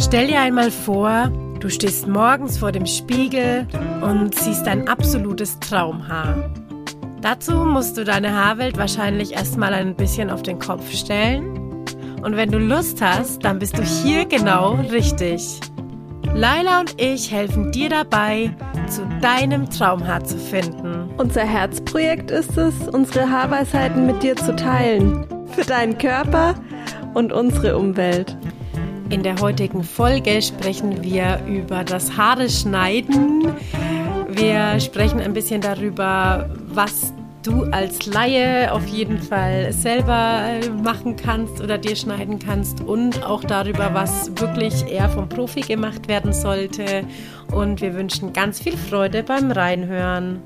Stell dir einmal vor, du stehst morgens vor dem Spiegel und siehst dein absolutes Traumhaar. Dazu musst du deine Haarwelt wahrscheinlich erstmal ein bisschen auf den Kopf stellen. Und wenn du Lust hast, dann bist du hier genau richtig. Laila und ich helfen dir dabei, zu deinem Traumhaar zu finden. Unser Herzprojekt ist es, unsere Haarweisheiten mit dir zu teilen. Für deinen Körper und unsere Umwelt. In der heutigen Folge sprechen wir über das Haare schneiden. Wir sprechen ein bisschen darüber, was du als Laie auf jeden Fall selber äh, machen kannst oder dir schneiden kannst und auch darüber, was wirklich eher vom Profi gemacht werden sollte. Und wir wünschen ganz viel Freude beim Reinhören.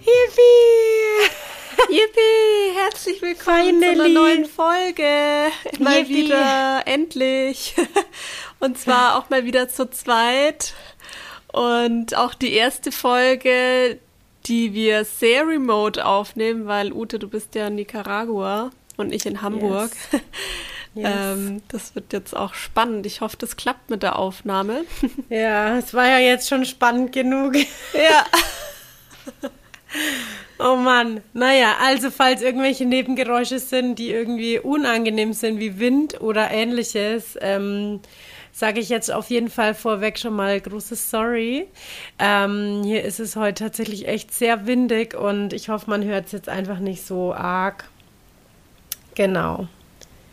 Yippie! Yippie! Herzlich willkommen Finally. zu einer neuen Folge. Mal Yippie. wieder, endlich. Und zwar auch mal wieder zu zweit. Und auch die erste Folge, die wir sehr remote aufnehmen, weil Ute, du bist ja in Nicaragua und ich in Hamburg. Yes. Yes. Ähm, das wird jetzt auch spannend. Ich hoffe, das klappt mit der Aufnahme. Ja, es war ja jetzt schon spannend genug. Ja. Oh Mann. Naja, also falls irgendwelche Nebengeräusche sind, die irgendwie unangenehm sind, wie Wind oder ähnliches, ähm, sage ich jetzt auf jeden Fall vorweg schon mal großes Sorry. Ähm, hier ist es heute tatsächlich echt sehr windig und ich hoffe, man hört es jetzt einfach nicht so arg. Genau.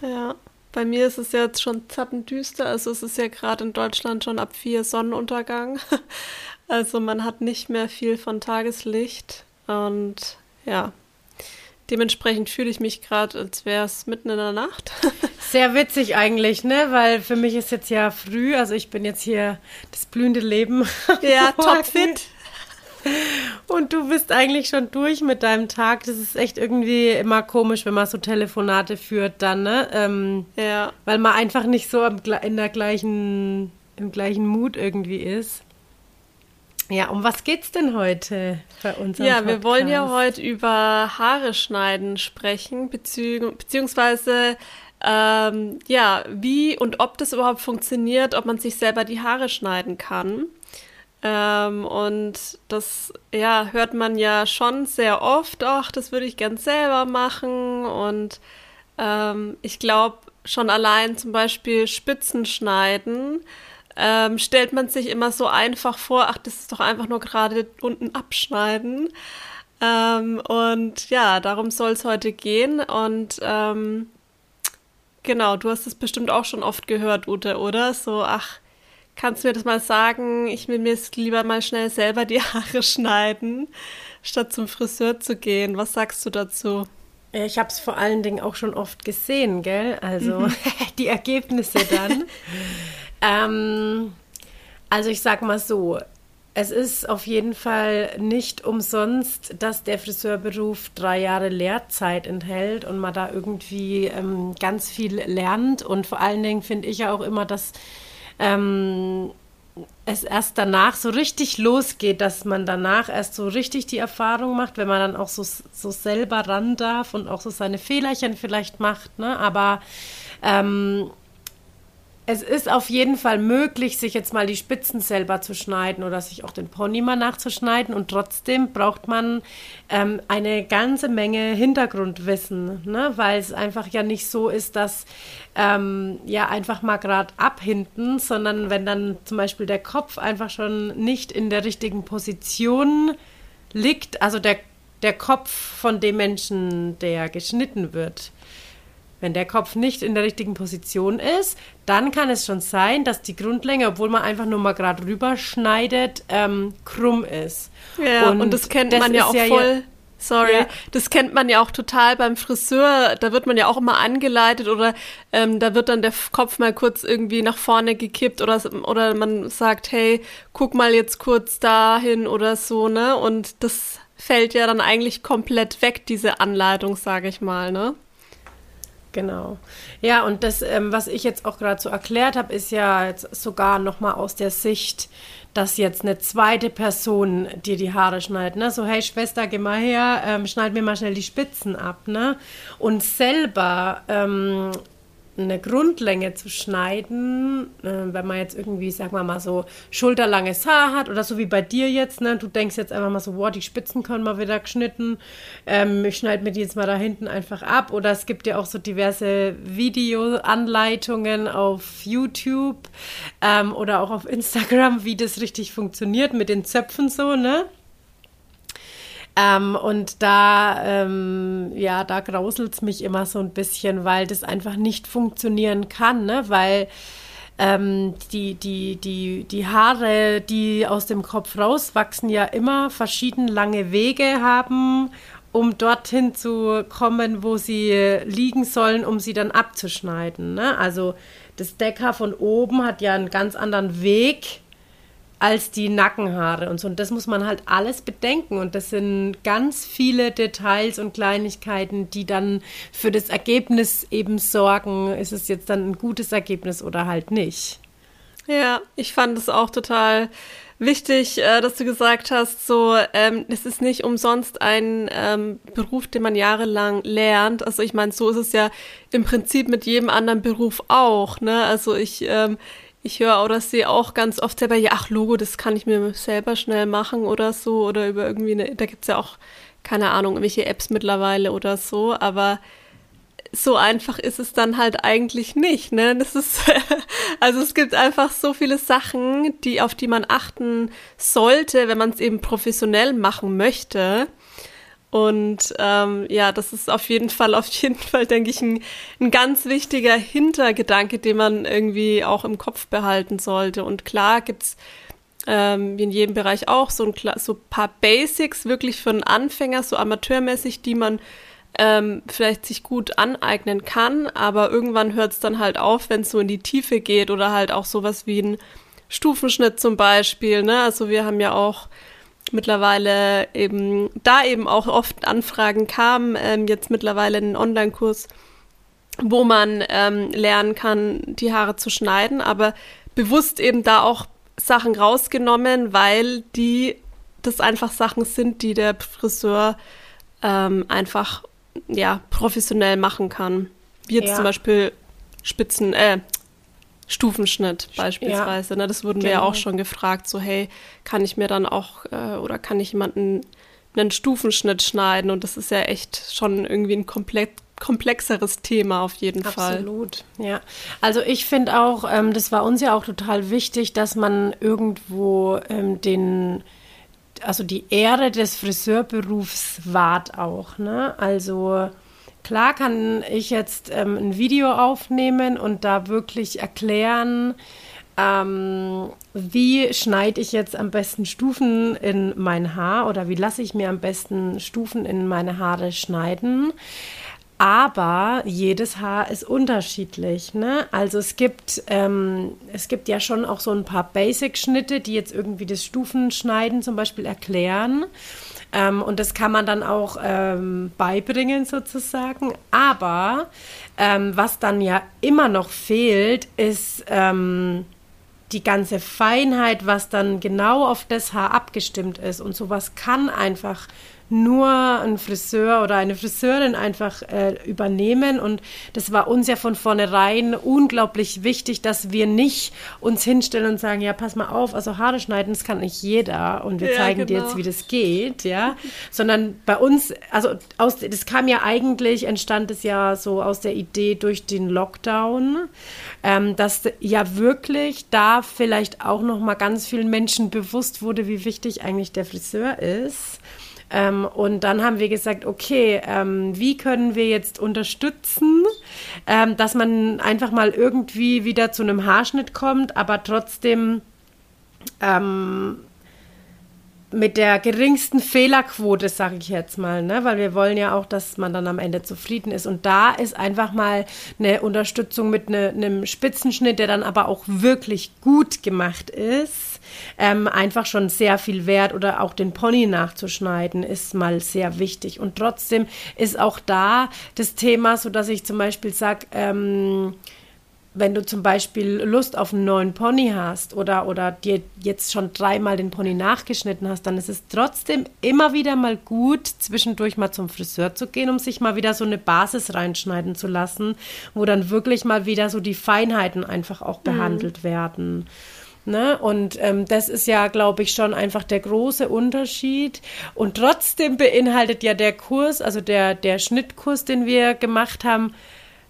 Ja, bei mir ist es jetzt schon zappendüster. Also es ist ja gerade in Deutschland schon ab vier Sonnenuntergang. Also man hat nicht mehr viel von Tageslicht. Und ja, Dementsprechend fühle ich mich gerade, als wäre es mitten in der Nacht. Sehr witzig eigentlich, ne? Weil für mich ist jetzt ja früh, also ich bin jetzt hier das blühende Leben. Ja, topfit. Und du bist eigentlich schon durch mit deinem Tag. Das ist echt irgendwie immer komisch, wenn man so Telefonate führt dann, ne? Ähm, ja. Weil man einfach nicht so in der gleichen, im gleichen Mut irgendwie ist. Ja, um was geht's denn heute bei uns? Ja, Podcast? wir wollen ja heute über Haare schneiden sprechen, bezieh beziehungsweise ähm, ja, wie und ob das überhaupt funktioniert, ob man sich selber die Haare schneiden kann. Ähm, und das ja, hört man ja schon sehr oft, ach, das würde ich gern selber machen. Und ähm, ich glaube, schon allein zum Beispiel Spitzen schneiden ähm, stellt man sich immer so einfach vor, ach, das ist doch einfach nur gerade unten abschneiden. Ähm, und ja, darum soll es heute gehen. Und ähm, genau, du hast es bestimmt auch schon oft gehört, Ute, oder? So, ach, kannst du mir das mal sagen? Ich will mir lieber mal schnell selber die Haare schneiden, statt zum Friseur zu gehen. Was sagst du dazu? Ich habe es vor allen Dingen auch schon oft gesehen, gell? Also mhm. die Ergebnisse dann. Ähm, also ich sag mal so, es ist auf jeden Fall nicht umsonst, dass der Friseurberuf drei Jahre Lehrzeit enthält und man da irgendwie ähm, ganz viel lernt. Und vor allen Dingen finde ich ja auch immer, dass ähm, es erst danach so richtig losgeht, dass man danach erst so richtig die Erfahrung macht, wenn man dann auch so, so selber ran darf und auch so seine Fehlerchen vielleicht macht. Ne? Aber ähm, es ist auf jeden Fall möglich, sich jetzt mal die Spitzen selber zu schneiden oder sich auch den Pony mal nachzuschneiden. Und trotzdem braucht man ähm, eine ganze Menge Hintergrundwissen, ne? weil es einfach ja nicht so ist, dass ähm, ja einfach mal gerade abhinten, sondern wenn dann zum Beispiel der Kopf einfach schon nicht in der richtigen Position liegt, also der, der Kopf von dem Menschen, der geschnitten wird wenn der Kopf nicht in der richtigen Position ist, dann kann es schon sein, dass die Grundlänge, obwohl man einfach nur mal gerade rüberschneidet, ähm, krumm ist. Ja, und, und das kennt das man ja auch ja voll. Sorry, ja. das kennt man ja auch total beim Friseur. Da wird man ja auch immer angeleitet oder ähm, da wird dann der Kopf mal kurz irgendwie nach vorne gekippt oder, oder man sagt, hey, guck mal jetzt kurz dahin oder so, ne? Und das fällt ja dann eigentlich komplett weg, diese Anleitung, sage ich mal, ne? Genau. Ja, und das, ähm, was ich jetzt auch gerade so erklärt habe, ist ja jetzt sogar nochmal aus der Sicht, dass jetzt eine zweite Person dir die Haare schneidet, ne? So, hey Schwester, geh mal her, ähm, schneid mir mal schnell die Spitzen ab, ne? Und selber ähm, eine Grundlänge zu schneiden, äh, wenn man jetzt irgendwie, sagen wir mal so, schulterlanges Haar hat oder so wie bei dir jetzt, ne? Du denkst jetzt einfach mal so, wow, die Spitzen können mal wieder geschnitten. Ähm, ich schneide mir die jetzt mal da hinten einfach ab. Oder es gibt ja auch so diverse Videoanleitungen auf YouTube ähm, oder auch auf Instagram, wie das richtig funktioniert mit den Zöpfen so, ne? Ähm, und da, ähm, ja, da grauselt es mich immer so ein bisschen, weil das einfach nicht funktionieren kann, ne? Weil ähm, die, die, die, die Haare, die aus dem Kopf rauswachsen, ja immer verschieden lange Wege haben, um dorthin zu kommen, wo sie liegen sollen, um sie dann abzuschneiden. Ne? Also das Deckhaar von oben hat ja einen ganz anderen Weg als die Nackenhaare und so. Und das muss man halt alles bedenken. Und das sind ganz viele Details und Kleinigkeiten, die dann für das Ergebnis eben sorgen, ist es jetzt dann ein gutes Ergebnis oder halt nicht. Ja, ich fand es auch total wichtig, äh, dass du gesagt hast, so, ähm, es ist nicht umsonst ein ähm, Beruf, den man jahrelang lernt. Also ich meine, so ist es ja im Prinzip mit jedem anderen Beruf auch. Ne? Also ich ähm, ich höre oder sehe auch ganz oft selber, ja, ach, Logo, das kann ich mir selber schnell machen oder so. Oder über irgendwie eine, da gibt es ja auch, keine Ahnung, welche Apps mittlerweile oder so, aber so einfach ist es dann halt eigentlich nicht, ne? Das ist, also es gibt einfach so viele Sachen, die, auf die man achten sollte, wenn man es eben professionell machen möchte. Und ähm, ja, das ist auf jeden Fall, auf jeden Fall, denke ich, ein, ein ganz wichtiger Hintergedanke, den man irgendwie auch im Kopf behalten sollte. Und klar gibt's ähm, wie in jedem Bereich auch so ein so paar Basics wirklich für einen Anfänger, so amateurmäßig, die man ähm, vielleicht sich gut aneignen kann, aber irgendwann hört es dann halt auf, wenn es so in die Tiefe geht oder halt auch sowas wie ein Stufenschnitt zum Beispiel. Ne? Also wir haben ja auch mittlerweile eben, da eben auch oft Anfragen kamen, ähm, jetzt mittlerweile einen Online-Kurs, wo man ähm, lernen kann, die Haare zu schneiden, aber bewusst eben da auch Sachen rausgenommen, weil die das einfach Sachen sind, die der Friseur ähm, einfach ja professionell machen kann. Wie jetzt ja. zum Beispiel Spitzen, äh, Stufenschnitt beispielsweise. Ja, ne? Das wurden genau. wir ja auch genau. schon gefragt, so hey, kann ich mir dann auch äh, oder kann ich jemanden einen Stufenschnitt schneiden? Und das ist ja echt schon irgendwie ein komplett komplexeres Thema auf jeden Absolut. Fall. Absolut, ja. Also ich finde auch, ähm, das war uns ja auch total wichtig, dass man irgendwo ähm, den, also die Ehre des Friseurberufs wahrt auch, ne? Also Klar kann ich jetzt ähm, ein Video aufnehmen und da wirklich erklären, ähm, wie schneide ich jetzt am besten Stufen in mein Haar oder wie lasse ich mir am besten Stufen in meine Haare schneiden. Aber jedes Haar ist unterschiedlich. Ne? Also es gibt, ähm, es gibt ja schon auch so ein paar Basic-Schnitte, die jetzt irgendwie das Stufenschneiden zum Beispiel erklären. Ähm, und das kann man dann auch ähm, beibringen sozusagen. Aber ähm, was dann ja immer noch fehlt, ist ähm, die ganze Feinheit, was dann genau auf das Haar abgestimmt ist. Und sowas kann einfach nur ein Friseur oder eine Friseurin einfach äh, übernehmen. Und das war uns ja von vornherein unglaublich wichtig, dass wir nicht uns hinstellen und sagen, ja, pass mal auf, also Haare schneiden, das kann nicht jeder und wir ja, zeigen genau. dir jetzt, genau. wie das geht, ja. Sondern bei uns, also aus, das kam ja eigentlich, entstand es ja so aus der Idee durch den Lockdown, ähm, dass ja wirklich da vielleicht auch noch mal ganz vielen Menschen bewusst wurde, wie wichtig eigentlich der Friseur ist ähm, und dann haben wir gesagt, okay, ähm, wie können wir jetzt unterstützen, ähm, dass man einfach mal irgendwie wieder zu einem Haarschnitt kommt, aber trotzdem ähm, mit der geringsten Fehlerquote, sage ich jetzt mal, ne? weil wir wollen ja auch, dass man dann am Ende zufrieden ist. Und da ist einfach mal eine Unterstützung mit ne, einem Spitzenschnitt, der dann aber auch wirklich gut gemacht ist ähm, einfach schon sehr viel wert oder auch den Pony nachzuschneiden ist mal sehr wichtig. Und trotzdem ist auch da das Thema, so dass ich zum Beispiel sage, ähm, wenn du zum Beispiel Lust auf einen neuen Pony hast oder, oder dir jetzt schon dreimal den Pony nachgeschnitten hast, dann ist es trotzdem immer wieder mal gut, zwischendurch mal zum Friseur zu gehen, um sich mal wieder so eine Basis reinschneiden zu lassen, wo dann wirklich mal wieder so die Feinheiten einfach auch mhm. behandelt mhm. werden. Ne? Und ähm, das ist ja, glaube ich, schon einfach der große Unterschied. Und trotzdem beinhaltet ja der Kurs, also der, der Schnittkurs, den wir gemacht haben,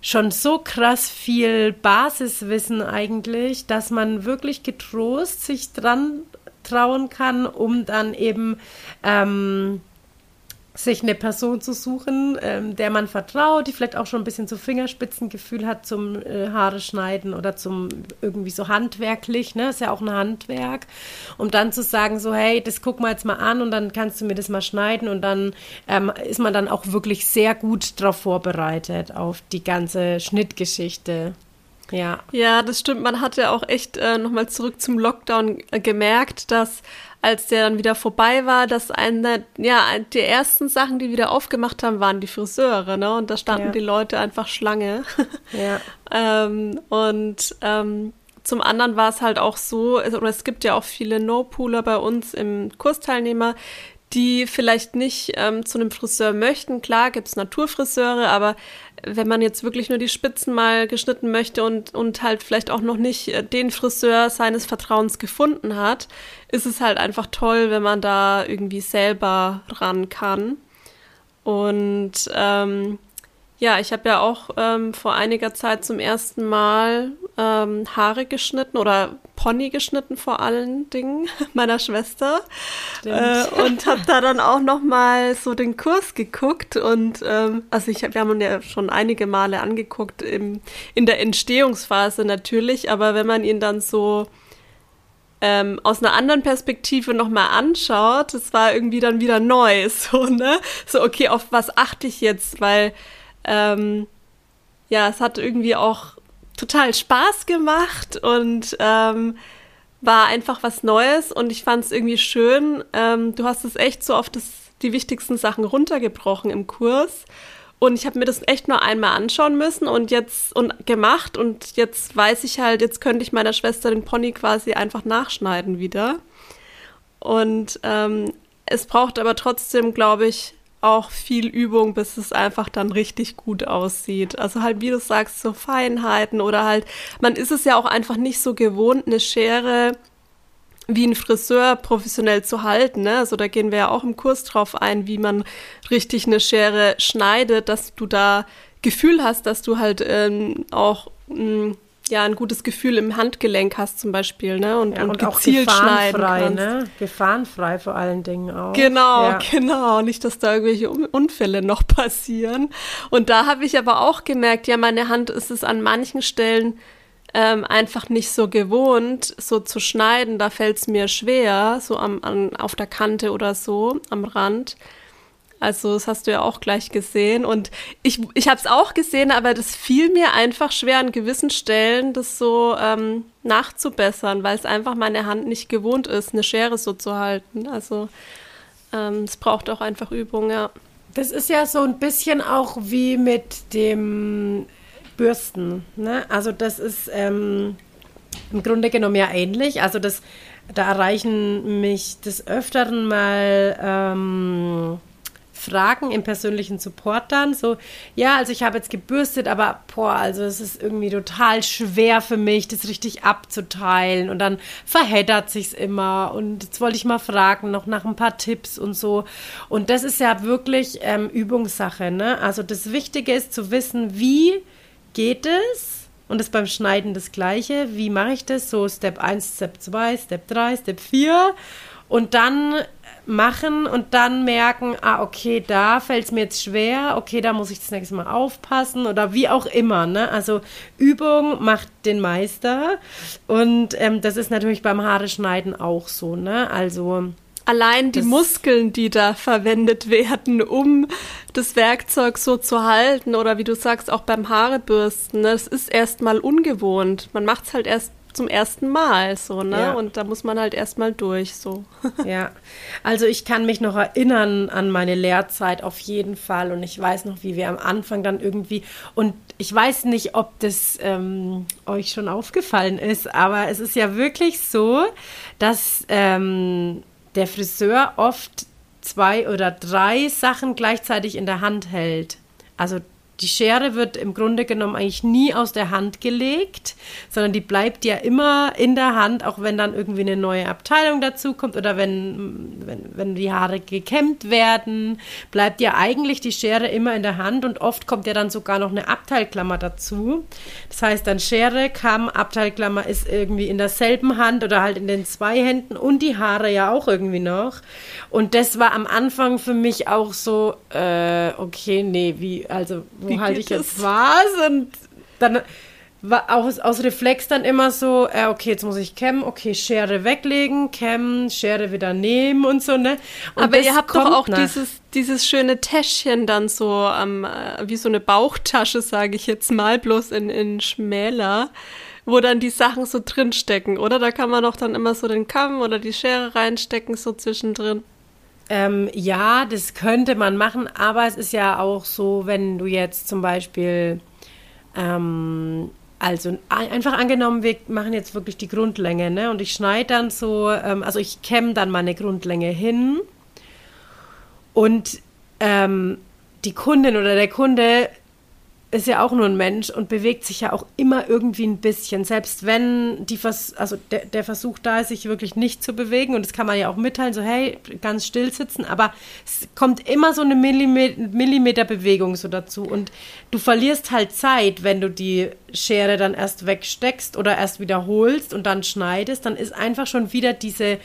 schon so krass viel Basiswissen eigentlich, dass man wirklich getrost sich dran trauen kann, um dann eben ähm, sich eine Person zu suchen, ähm, der man vertraut, die vielleicht auch schon ein bisschen so Fingerspitzengefühl hat zum äh, Haare schneiden oder zum irgendwie so handwerklich, ne, ist ja auch ein Handwerk, um dann zu sagen so, hey, das guck mal jetzt mal an und dann kannst du mir das mal schneiden und dann ähm, ist man dann auch wirklich sehr gut darauf vorbereitet auf die ganze Schnittgeschichte. Ja. Ja, das stimmt. Man hat ja auch echt äh, nochmal zurück zum Lockdown äh, gemerkt, dass als der dann wieder vorbei war, dass eine, ja, die ersten Sachen, die wieder aufgemacht haben, waren die Friseure, ne? Und da standen ja. die Leute einfach Schlange. Ja. ähm, und ähm, zum anderen war es halt auch so, oder es gibt ja auch viele No-Pooler bei uns im Kursteilnehmer, die vielleicht nicht ähm, zu einem Friseur möchten. Klar gibt es Naturfriseure, aber wenn man jetzt wirklich nur die Spitzen mal geschnitten möchte und, und halt vielleicht auch noch nicht äh, den Friseur seines Vertrauens gefunden hat, ist es halt einfach toll, wenn man da irgendwie selber ran kann. Und ähm, ja, ich habe ja auch ähm, vor einiger Zeit zum ersten Mal ähm, Haare geschnitten oder Pony geschnitten vor allen Dingen meiner Schwester äh, und habe da dann auch noch mal so den Kurs geguckt und ähm, also ich hab, wir haben ihn ja schon einige Male angeguckt im, in der Entstehungsphase natürlich, aber wenn man ihn dann so ähm, aus einer anderen Perspektive nochmal anschaut, das war irgendwie dann wieder neu, so, ne? So, okay, auf was achte ich jetzt? Weil ähm, ja, es hat irgendwie auch total Spaß gemacht und ähm, war einfach was Neues und ich fand es irgendwie schön. Ähm, du hast es echt so das, die wichtigsten Sachen runtergebrochen im Kurs. Und ich habe mir das echt nur einmal anschauen müssen und jetzt und gemacht und jetzt weiß ich halt, jetzt könnte ich meiner Schwester den Pony quasi einfach nachschneiden wieder. Und ähm, es braucht aber trotzdem, glaube ich, auch viel Übung, bis es einfach dann richtig gut aussieht. Also halt, wie du sagst, so Feinheiten oder halt, man ist es ja auch einfach nicht so gewohnt, eine Schere wie ein Friseur professionell zu halten. Ne? Also da gehen wir ja auch im Kurs drauf ein, wie man richtig eine Schere schneidet, dass du da Gefühl hast, dass du halt ähm, auch mh, mm, ja ein gutes Gefühl im Handgelenk hast zum Beispiel, ne? Und, ja, und, und gezielt auch gefahrenfrei, ne? Gefahrenfrei vor allen Dingen auch. Genau, ja. genau. Nicht, dass da irgendwelche Unfälle noch passieren. Und da habe ich aber auch gemerkt, ja, meine Hand ist es an manchen Stellen ähm, einfach nicht so gewohnt, so zu schneiden. Da fällt es mir schwer, so am, an, auf der Kante oder so, am Rand. Also das hast du ja auch gleich gesehen. Und ich, ich habe es auch gesehen, aber das fiel mir einfach schwer an gewissen Stellen, das so ähm, nachzubessern, weil es einfach meine Hand nicht gewohnt ist, eine Schere so zu halten. Also ähm, es braucht auch einfach Übung, ja. Das ist ja so ein bisschen auch wie mit dem Bürsten. Ne? Also das ist ähm, im Grunde genommen ja ähnlich. Also das, da erreichen mich des Öfteren mal ähm, Fragen im persönlichen Support dann. So, ja, also ich habe jetzt gebürstet, aber boah, also es ist irgendwie total schwer für mich, das richtig abzuteilen. Und dann verheddert sich's immer. Und jetzt wollte ich mal fragen, noch nach ein paar Tipps und so. Und das ist ja wirklich ähm, Übungssache, ne? Also das Wichtige ist zu wissen, wie geht es? Und das beim Schneiden das Gleiche. Wie mache ich das? So Step 1, Step 2, Step 3, Step 4. Und dann machen und dann merken, ah, okay, da fällt es mir jetzt schwer, okay, da muss ich das nächste Mal aufpassen oder wie auch immer. Ne? Also Übung macht den Meister und ähm, das ist natürlich beim Haare schneiden auch so. Ne? Also allein die Muskeln, die da verwendet werden, um das Werkzeug so zu halten oder wie du sagst, auch beim Haarebürsten, ne, das ist erstmal ungewohnt. Man macht es halt erst zum ersten Mal so, ne? Ja. Und da muss man halt erstmal durch so. ja. Also ich kann mich noch erinnern an meine Lehrzeit auf jeden Fall und ich weiß noch, wie wir am Anfang dann irgendwie und ich weiß nicht, ob das ähm, euch schon aufgefallen ist, aber es ist ja wirklich so, dass ähm, der Friseur oft zwei oder drei Sachen gleichzeitig in der Hand hält. Also die Schere wird im Grunde genommen eigentlich nie aus der Hand gelegt, sondern die bleibt ja immer in der Hand, auch wenn dann irgendwie eine neue Abteilung dazukommt oder wenn, wenn, wenn die Haare gekämmt werden, bleibt ja eigentlich die Schere immer in der Hand und oft kommt ja dann sogar noch eine Abteilklammer dazu. Das heißt dann Schere, Kamm, Abteilklammer ist irgendwie in derselben Hand oder halt in den zwei Händen und die Haare ja auch irgendwie noch. Und das war am Anfang für mich auch so, äh, okay, nee, wie, also wo halte ich jetzt was? Und dann war aus, aus Reflex dann immer so, äh, okay, jetzt muss ich kämmen, okay, Schere weglegen, kämmen, Schere wieder nehmen und so, ne? Und Aber ihr habt doch auch dieses, dieses schöne Täschchen dann so, ähm, wie so eine Bauchtasche, sage ich jetzt mal, bloß in, in schmäler, wo dann die Sachen so drinstecken, oder? Da kann man doch dann immer so den Kamm oder die Schere reinstecken, so zwischendrin. Ähm, ja, das könnte man machen, aber es ist ja auch so, wenn du jetzt zum Beispiel, ähm, also einfach angenommen, wir machen jetzt wirklich die Grundlänge, ne? Und ich schneide dann so, ähm, also ich kämme dann meine Grundlänge hin und ähm, die Kundin oder der Kunde ist ja auch nur ein Mensch und bewegt sich ja auch immer irgendwie ein bisschen. Selbst wenn die Vers also der, der Versuch da ist, sich wirklich nicht zu bewegen, und das kann man ja auch mitteilen, so hey, ganz still sitzen, aber es kommt immer so eine Millimeter, Millimeter Bewegung so dazu. Und du verlierst halt Zeit, wenn du die Schere dann erst wegsteckst oder erst wiederholst und dann schneidest, dann ist einfach schon wieder diese,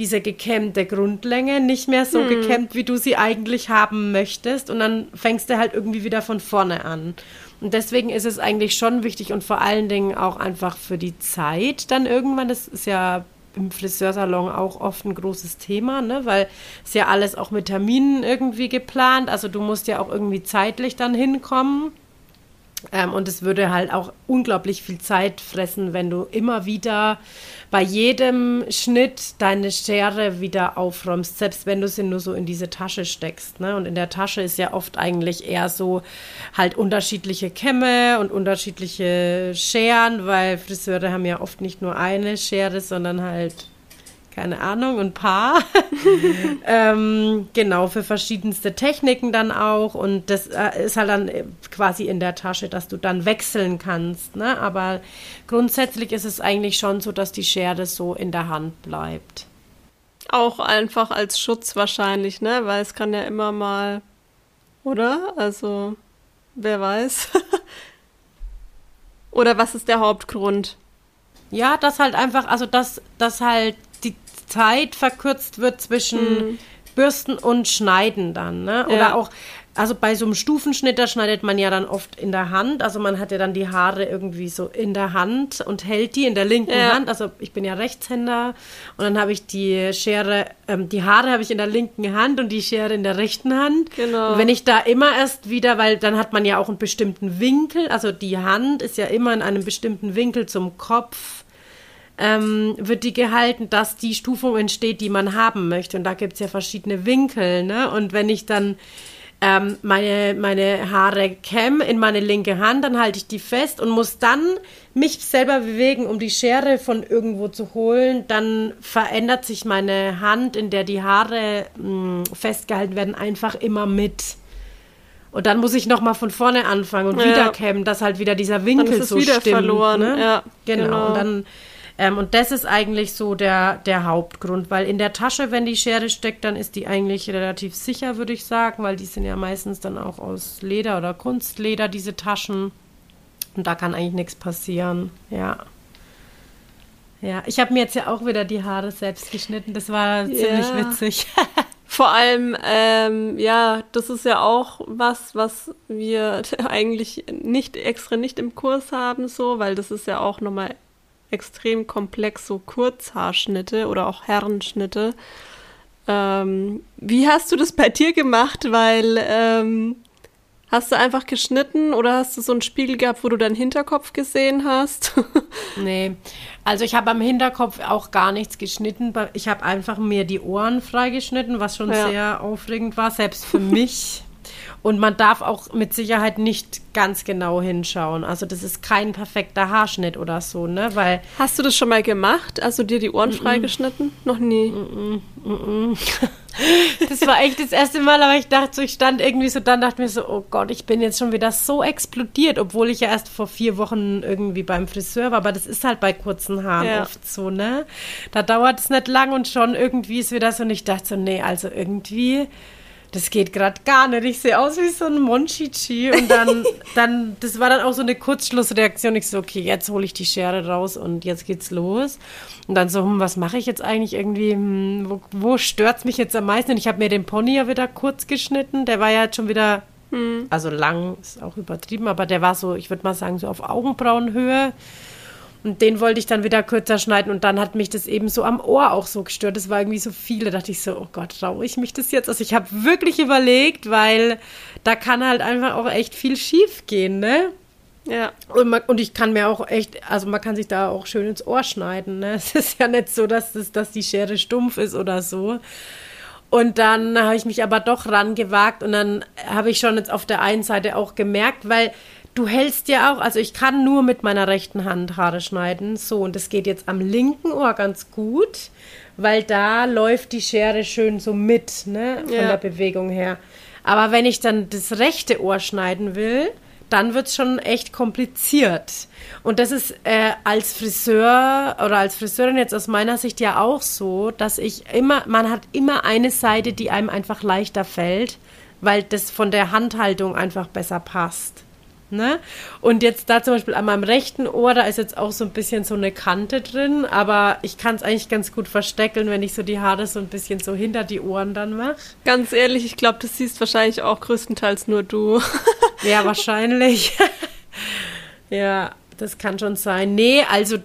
diese gekämmte Grundlänge nicht mehr so hm. gekämmt, wie du sie eigentlich haben möchtest. Und dann fängst du halt irgendwie wieder von vorne an. Und deswegen ist es eigentlich schon wichtig und vor allen Dingen auch einfach für die Zeit dann irgendwann, das ist ja im Friseursalon auch oft ein großes Thema, ne? weil es ja alles auch mit Terminen irgendwie geplant. Also du musst ja auch irgendwie zeitlich dann hinkommen. Ähm, und es würde halt auch unglaublich viel Zeit fressen, wenn du immer wieder bei jedem Schnitt deine Schere wieder aufräumst, selbst wenn du sie nur so in diese Tasche steckst. Ne? Und in der Tasche ist ja oft eigentlich eher so halt unterschiedliche Kämme und unterschiedliche Scheren, weil Friseure haben ja oft nicht nur eine Schere, sondern halt keine Ahnung, ein paar. ähm, genau, für verschiedenste Techniken dann auch. Und das äh, ist halt dann äh, quasi in der Tasche, dass du dann wechseln kannst. Ne? Aber grundsätzlich ist es eigentlich schon so, dass die Schere so in der Hand bleibt. Auch einfach als Schutz wahrscheinlich, ne? Weil es kann ja immer mal, oder? Also, wer weiß. oder was ist der Hauptgrund? Ja, das halt einfach, also dass, dass halt Zeit verkürzt wird zwischen mhm. Bürsten und Schneiden dann. Ne? Oder ja. auch, also bei so einem Stufenschnitt, da schneidet man ja dann oft in der Hand. Also man hat ja dann die Haare irgendwie so in der Hand und hält die in der linken ja. Hand. Also ich bin ja Rechtshänder und dann habe ich die Schere, ähm, die Haare habe ich in der linken Hand und die Schere in der rechten Hand. Genau. Und wenn ich da immer erst wieder, weil dann hat man ja auch einen bestimmten Winkel, also die Hand ist ja immer in einem bestimmten Winkel zum Kopf ähm, wird die gehalten, dass die Stufung entsteht, die man haben möchte. Und da gibt es ja verschiedene Winkel. Ne? Und wenn ich dann ähm, meine, meine Haare kämme in meine linke Hand, dann halte ich die fest und muss dann mich selber bewegen, um die Schere von irgendwo zu holen. Dann verändert sich meine Hand, in der die Haare mh, hm, festgehalten werden, einfach immer mit. Und dann muss ich noch mal von vorne anfangen und ja. wieder kämmen, dass halt wieder dieser Winkel dann ist es so wieder stimmt. Verloren. Ne? Ja, genau. genau. Und dann ähm, und das ist eigentlich so der, der Hauptgrund, weil in der Tasche, wenn die Schere steckt, dann ist die eigentlich relativ sicher, würde ich sagen, weil die sind ja meistens dann auch aus Leder oder Kunstleder, diese Taschen. Und da kann eigentlich nichts passieren, ja. Ja, ich habe mir jetzt ja auch wieder die Haare selbst geschnitten. Das war ja. ziemlich witzig. Vor allem, ähm, ja, das ist ja auch was, was wir eigentlich nicht extra nicht im Kurs haben, so, weil das ist ja auch nochmal extrem komplex, so Kurzhaarschnitte oder auch Herrenschnitte. Ähm, wie hast du das bei dir gemacht? Weil ähm, hast du einfach geschnitten oder hast du so einen Spiegel gehabt, wo du deinen Hinterkopf gesehen hast? nee, Also ich habe am Hinterkopf auch gar nichts geschnitten. Ich habe einfach mir die Ohren freigeschnitten, was schon ja. sehr aufregend war, selbst für mich. Und man darf auch mit Sicherheit nicht ganz genau hinschauen. Also das ist kein perfekter Haarschnitt oder so, ne? Weil Hast du das schon mal gemacht? Also dir die Ohren mm -mm. freigeschnitten? Noch nie. Mm das war echt das erste Mal, aber ich dachte so, ich stand irgendwie so dann, dachte mir so, oh Gott, ich bin jetzt schon wieder so explodiert, obwohl ich ja erst vor vier Wochen irgendwie beim Friseur war. Aber das ist halt bei kurzen Haaren ja. oft so, ne? Da dauert es nicht lang und schon irgendwie ist wieder so, und ich dachte so, nee, also irgendwie das geht gerade gar nicht. Ich sehe aus wie so ein Monchichi. Und dann, dann, das war dann auch so eine Kurzschlussreaktion. Ich so, okay, jetzt hole ich die Schere raus und jetzt geht's los. Und dann so, hm, was mache ich jetzt eigentlich irgendwie? Hm, wo, wo stört's mich jetzt am meisten? Und ich habe mir den Pony ja wieder kurz geschnitten. Der war ja jetzt schon wieder, hm. also lang, ist auch übertrieben, aber der war so, ich würde mal sagen, so auf Augenbrauenhöhe. Und den wollte ich dann wieder kürzer schneiden und dann hat mich das eben so am Ohr auch so gestört. Das war irgendwie so viel. Da dachte ich so, oh Gott, traue ich mich das jetzt? Also ich habe wirklich überlegt, weil da kann halt einfach auch echt viel schief gehen, ne? Ja. Und, man, und ich kann mir auch echt, also man kann sich da auch schön ins Ohr schneiden, ne? Es ist ja nicht so, dass, das, dass die Schere stumpf ist oder so. Und dann habe ich mich aber doch rangewagt und dann habe ich schon jetzt auf der einen Seite auch gemerkt, weil du hältst ja auch, also ich kann nur mit meiner rechten Hand Haare schneiden, so und das geht jetzt am linken Ohr ganz gut, weil da läuft die Schere schön so mit, ne, von ja. der Bewegung her. Aber wenn ich dann das rechte Ohr schneiden will, dann wird es schon echt kompliziert. Und das ist äh, als Friseur oder als Friseurin jetzt aus meiner Sicht ja auch so, dass ich immer, man hat immer eine Seite, die einem einfach leichter fällt, weil das von der Handhaltung einfach besser passt. Ne? Und jetzt da zum Beispiel an meinem rechten Ohr, da ist jetzt auch so ein bisschen so eine Kante drin, aber ich kann es eigentlich ganz gut versteckeln, wenn ich so die Haare so ein bisschen so hinter die Ohren dann mache. Ganz ehrlich, ich glaube, das siehst wahrscheinlich auch größtenteils nur du. ja, wahrscheinlich. ja, das kann schon sein. Nee, also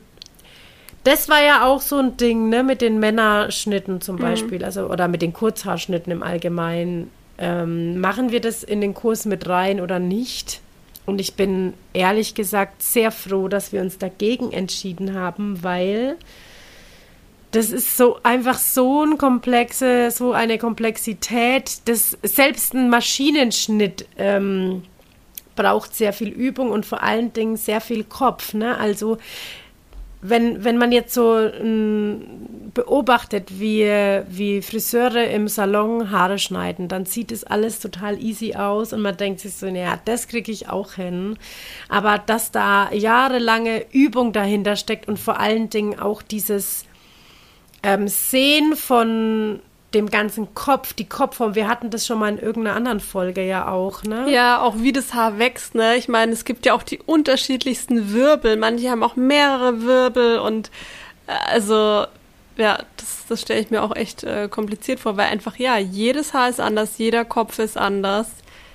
das war ja auch so ein Ding, ne, mit den Männerschnitten zum mhm. Beispiel, mhm. also oder mit den Kurzhaarschnitten im Allgemeinen. Ähm, machen wir das in den Kurs mit rein oder nicht? Und ich bin ehrlich gesagt sehr froh, dass wir uns dagegen entschieden haben, weil das ist so einfach so ein komplexe, so eine Komplexität, dass selbst ein Maschinenschnitt ähm, braucht sehr viel Übung und vor allen Dingen sehr viel Kopf. Ne? Also wenn, wenn man jetzt so m, beobachtet, wie, wie Friseure im Salon Haare schneiden, dann sieht es alles total easy aus und man denkt sich so, naja, das kriege ich auch hin. Aber dass da jahrelange Übung dahinter steckt und vor allen Dingen auch dieses ähm, Sehen von dem ganzen Kopf, die Kopfform. Wir hatten das schon mal in irgendeiner anderen Folge ja auch, ne? Ja, auch wie das Haar wächst, ne? Ich meine, es gibt ja auch die unterschiedlichsten Wirbel. Manche haben auch mehrere Wirbel und äh, also ja, das, das stelle ich mir auch echt äh, kompliziert vor, weil einfach ja, jedes Haar ist anders, jeder Kopf ist anders.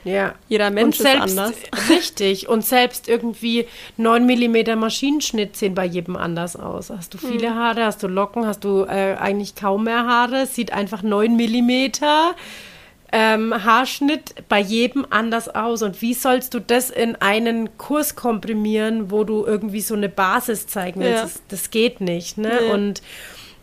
Ja. Jeder Mensch selbst, ist anders. Richtig. Und selbst irgendwie 9 mm Maschinenschnitt sehen bei jedem anders aus. Hast du viele hm. Haare, hast du Locken, hast du äh, eigentlich kaum mehr Haare, sieht einfach 9 mm ähm, Haarschnitt bei jedem anders aus. Und wie sollst du das in einen Kurs komprimieren, wo du irgendwie so eine Basis zeigen willst? Ja. Das, das, geht nicht. Ne? Nee. Und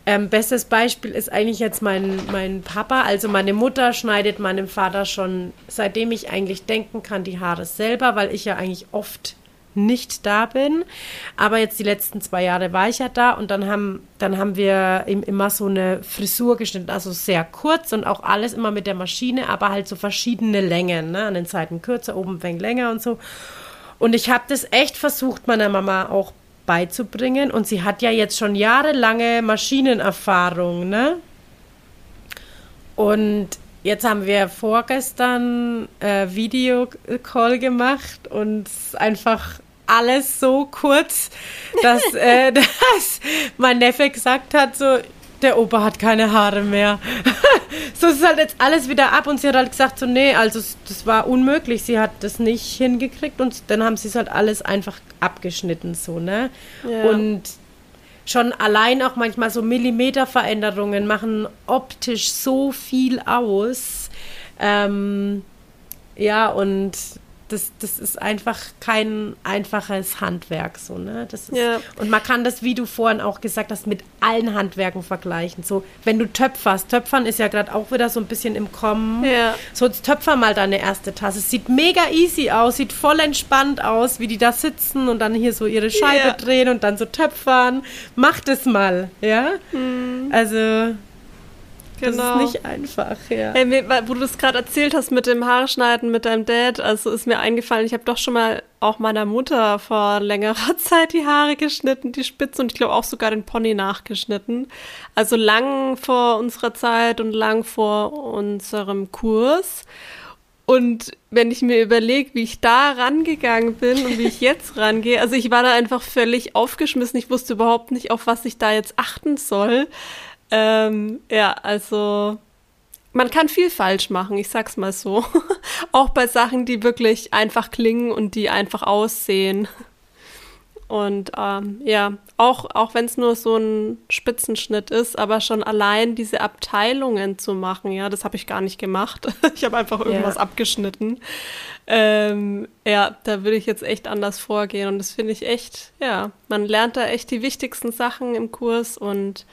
ähm, bestes Beispiel ist eigentlich jetzt mein, mein Papa. Also meine Mutter schneidet meinem Vater schon, seitdem ich eigentlich denken kann, die Haare selber, weil ich ja eigentlich oft nicht da bin. Aber jetzt die letzten zwei Jahre war ich ja da und dann haben, dann haben wir ihm immer so eine Frisur geschnitten, also sehr kurz und auch alles immer mit der Maschine, aber halt so verschiedene Längen, ne? an den Seiten kürzer, oben wenig länger und so. Und ich habe das echt versucht, meiner Mama auch beizubringen. Und sie hat ja jetzt schon jahrelange Maschinenerfahrung, ne? Und jetzt haben wir vorgestern äh, Videocall gemacht und einfach alles so kurz, dass, äh, dass mein Neffe gesagt hat, so, der Opa hat keine Haare mehr. so ist halt jetzt alles wieder ab und sie hat halt gesagt, so, nee, also das war unmöglich. Sie hat das nicht hingekriegt und dann haben sie es halt alles einfach abgeschnitten, so, ne? Ja. Und schon allein auch manchmal so Millimeterveränderungen machen optisch so viel aus. Ähm, ja, und das, das ist einfach kein einfaches Handwerk, so, ne? Das ist, ja. Und man kann das, wie du vorhin auch gesagt hast, mit allen Handwerken vergleichen. So, wenn du töpferst, Töpfern ist ja gerade auch wieder so ein bisschen im Kommen. Ja. So, jetzt töpfer mal deine erste Tasse. Es sieht mega easy aus, sieht voll entspannt aus, wie die da sitzen und dann hier so ihre Scheibe ja. drehen und dann so töpfern. Mach das mal, ja? Mhm. Also, Genau. Das ist nicht einfach, ja. Hey, wo du das gerade erzählt hast mit dem Haarschneiden mit deinem Dad, also ist mir eingefallen, ich habe doch schon mal auch meiner Mutter vor längerer Zeit die Haare geschnitten, die Spitzen und ich glaube auch sogar den Pony nachgeschnitten. Also lang vor unserer Zeit und lang vor unserem Kurs. Und wenn ich mir überlege, wie ich da rangegangen bin und wie ich jetzt rangehe, also ich war da einfach völlig aufgeschmissen. Ich wusste überhaupt nicht, auf was ich da jetzt achten soll. Ähm, ja, also man kann viel falsch machen, ich sag's mal so. auch bei Sachen, die wirklich einfach klingen und die einfach aussehen. Und ähm, ja, auch, auch wenn es nur so ein Spitzenschnitt ist, aber schon allein diese Abteilungen zu machen, ja, das habe ich gar nicht gemacht. ich habe einfach irgendwas ja. abgeschnitten. Ähm, ja, da würde ich jetzt echt anders vorgehen. Und das finde ich echt, ja, man lernt da echt die wichtigsten Sachen im Kurs und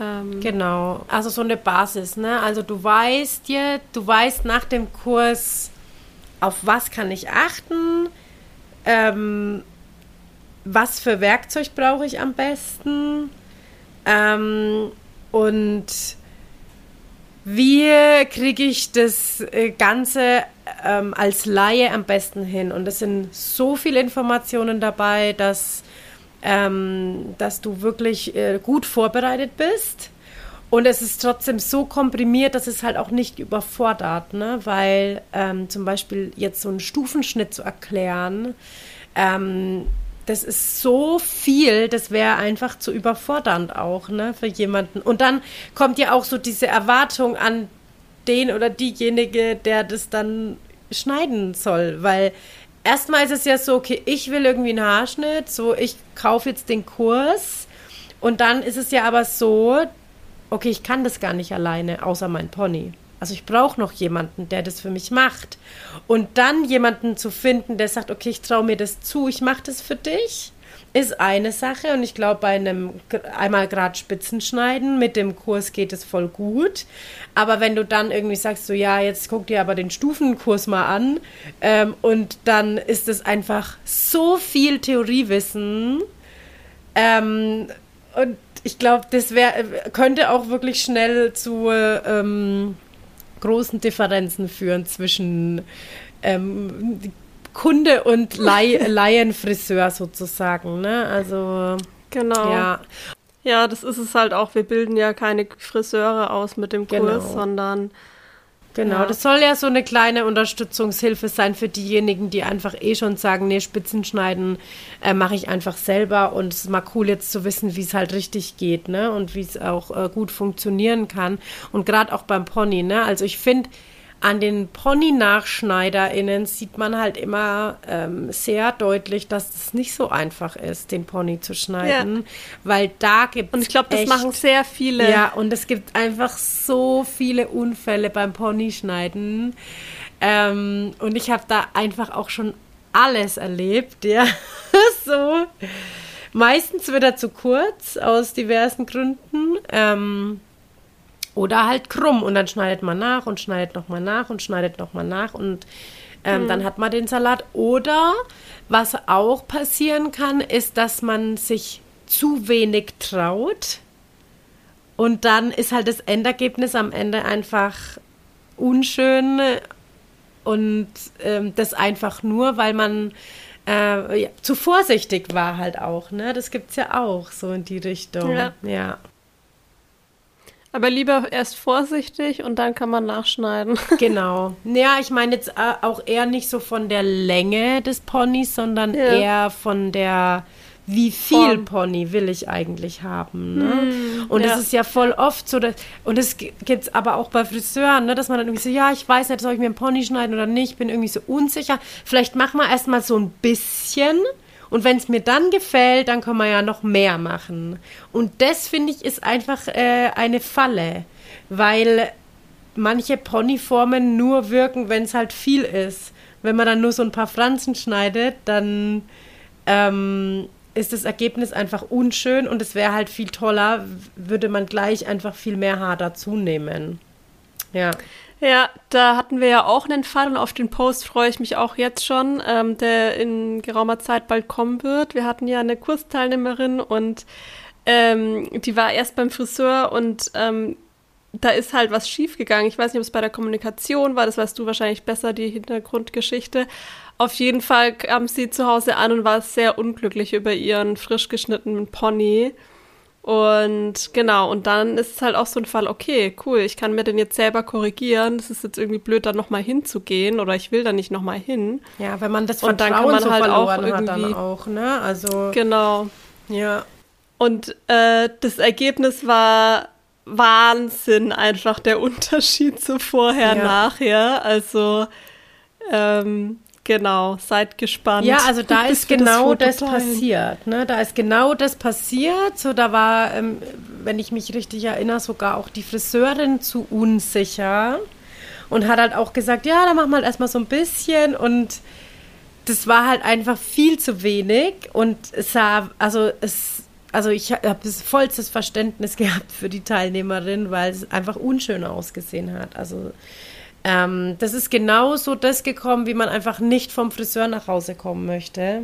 ähm, genau, also so eine Basis, ne? Also du weißt dir, du weißt nach dem Kurs, auf was kann ich achten, ähm, was für Werkzeug brauche ich am besten ähm, und wie kriege ich das äh, Ganze ähm, als Laie am besten hin? Und es sind so viele Informationen dabei, dass ähm, dass du wirklich äh, gut vorbereitet bist. Und es ist trotzdem so komprimiert, dass es halt auch nicht überfordert, ne? weil ähm, zum Beispiel jetzt so einen Stufenschnitt zu erklären, ähm, das ist so viel, das wäre einfach zu überfordernd auch ne, für jemanden. Und dann kommt ja auch so diese Erwartung an den oder diejenige, der das dann schneiden soll, weil erstmal ist es ja so, okay, ich will irgendwie einen Haarschnitt, so ich kaufe jetzt den Kurs und dann ist es ja aber so, okay, ich kann das gar nicht alleine, außer mein Pony. Also ich brauche noch jemanden, der das für mich macht. Und dann jemanden zu finden, der sagt, okay, ich traue mir das zu, ich mache das für dich ist eine Sache und ich glaube, bei einem einmal Grad Spitzenschneiden mit dem Kurs geht es voll gut. Aber wenn du dann irgendwie sagst, so ja, jetzt guck dir aber den Stufenkurs mal an ähm, und dann ist es einfach so viel Theoriewissen ähm, und ich glaube, das wär, könnte auch wirklich schnell zu ähm, großen Differenzen führen zwischen ähm, Kunde und Laienfriseur sozusagen. Ne? Also genau. Ja. Ja, das ist es halt auch. Wir bilden ja keine Friseure aus mit dem Kurs, genau. sondern Genau, ja. das soll ja so eine kleine Unterstützungshilfe sein für diejenigen, die einfach eh schon sagen, nee, Spitzenschneiden äh, mache ich einfach selber und es ist mal cool jetzt zu wissen, wie es halt richtig geht, ne? Und wie es auch äh, gut funktionieren kann. Und gerade auch beim Pony, ne? Also ich finde, an den Pony-NachschneiderInnen sieht man halt immer ähm, sehr deutlich, dass es nicht so einfach ist, den Pony zu schneiden, ja. weil da gibt es Und ich glaube, das machen sehr viele. Ja, und es gibt einfach so viele Unfälle beim Ponyschneiden. Ähm, und ich habe da einfach auch schon alles erlebt, ja. so. Meistens wird er zu kurz, aus diversen Gründen. Ähm, oder halt krumm und dann schneidet man nach und schneidet nochmal nach und schneidet nochmal nach und ähm, mhm. dann hat man den Salat. Oder was auch passieren kann, ist, dass man sich zu wenig traut und dann ist halt das Endergebnis am Ende einfach unschön und ähm, das einfach nur, weil man äh, ja, zu vorsichtig war halt auch, ne? Das gibt's ja auch so in die Richtung. Ja. ja. Aber lieber erst vorsichtig und dann kann man nachschneiden. Genau. Ja, ich meine jetzt äh, auch eher nicht so von der Länge des Ponys, sondern ja. eher von der wie viel Form. Pony will ich eigentlich haben. Ne? Hm, und es ist ja voll oft so, dass, und es gibt es aber auch bei Friseuren, ne, dass man dann irgendwie so, ja, ich weiß nicht, soll ich mir einen Pony schneiden oder nicht, bin irgendwie so unsicher. Vielleicht machen wir erstmal so ein bisschen und wenn es mir dann gefällt, dann kann man ja noch mehr machen. Und das finde ich ist einfach äh, eine Falle, weil manche Ponyformen nur wirken, wenn es halt viel ist. wenn man dann nur so ein paar Franzen schneidet, dann ähm, ist das Ergebnis einfach unschön und es wäre halt viel toller, würde man gleich einfach viel mehr Haar dazu nehmen. Ja. Ja, da hatten wir ja auch einen Fall und auf den Post freue ich mich auch jetzt schon, ähm, der in geraumer Zeit bald kommen wird. Wir hatten ja eine Kursteilnehmerin und ähm, die war erst beim Friseur und ähm, da ist halt was schiefgegangen. Ich weiß nicht, ob es bei der Kommunikation war, das weißt du wahrscheinlich besser, die Hintergrundgeschichte. Auf jeden Fall kam sie zu Hause an und war sehr unglücklich über ihren frisch geschnittenen Pony. Und genau, und dann ist es halt auch so ein Fall, okay, cool, ich kann mir den jetzt selber korrigieren. Das ist jetzt irgendwie blöd, da nochmal hinzugehen oder ich will da nicht nochmal hin. Ja, wenn man das Vertrauen und dann kann man so halt auch irgendwie, dann auch, ne? Also genau. Ja. Und äh, das Ergebnis war Wahnsinn, einfach der Unterschied zu vorher, ja. nachher. Also, ähm, genau, seid gespannt. Ja, also da ist genau das, das passiert. Ne? Da ist genau das passiert. So, da war, ähm, wenn ich mich richtig erinnere, sogar auch die Friseurin zu unsicher und hat halt auch gesagt, ja, dann machen wir halt erstmal so ein bisschen und das war halt einfach viel zu wenig und es sah, also es also ich habe das vollstes Verständnis gehabt für die Teilnehmerin, weil es einfach unschön ausgesehen hat. Also ähm, das ist genauso das gekommen, wie man einfach nicht vom Friseur nach Hause kommen möchte.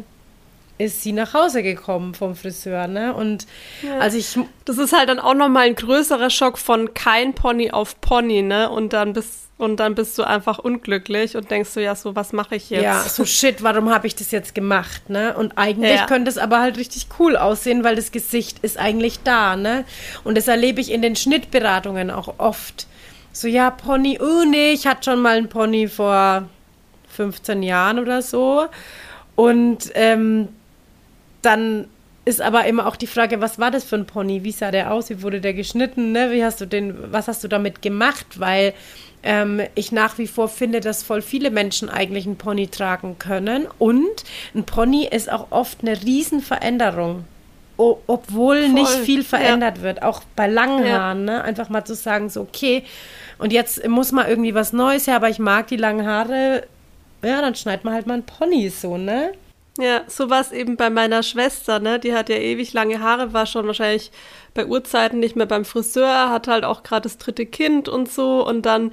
Ist sie nach Hause gekommen vom Friseur, ne? Und ja. also ich. Das ist halt dann auch nochmal ein größerer Schock von kein Pony auf Pony, ne? Und dann bis und dann bist du einfach unglücklich und denkst du, ja, so, was mache ich jetzt? Ja, so shit, warum habe ich das jetzt gemacht, ne? Und eigentlich ja. könnte es aber halt richtig cool aussehen, weil das Gesicht ist eigentlich da, ne? Und das erlebe ich in den Schnittberatungen auch oft. So, ja, Pony, oh nee, ich hatte schon mal einen Pony vor 15 Jahren oder so. Und ähm, dann ist aber immer auch die Frage, was war das für ein Pony? Wie sah der aus? Wie wurde der geschnitten? Ne? Wie hast du den, was hast du damit gemacht? Weil ähm, ich nach wie vor finde, dass voll viele Menschen eigentlich einen Pony tragen können. Und ein Pony ist auch oft eine Riesenveränderung. Obwohl voll. nicht viel verändert ja. wird, auch bei langen ja. Haaren, ne? einfach mal zu sagen, so, okay, und jetzt muss mal irgendwie was Neues her, aber ich mag die langen Haare, ja, dann schneidet man halt mal ein Pony so, ne? Ja, so war es eben bei meiner Schwester, ne? Die hat ja ewig lange Haare, war schon wahrscheinlich bei Urzeiten nicht mehr beim Friseur, hat halt auch gerade das dritte Kind und so und dann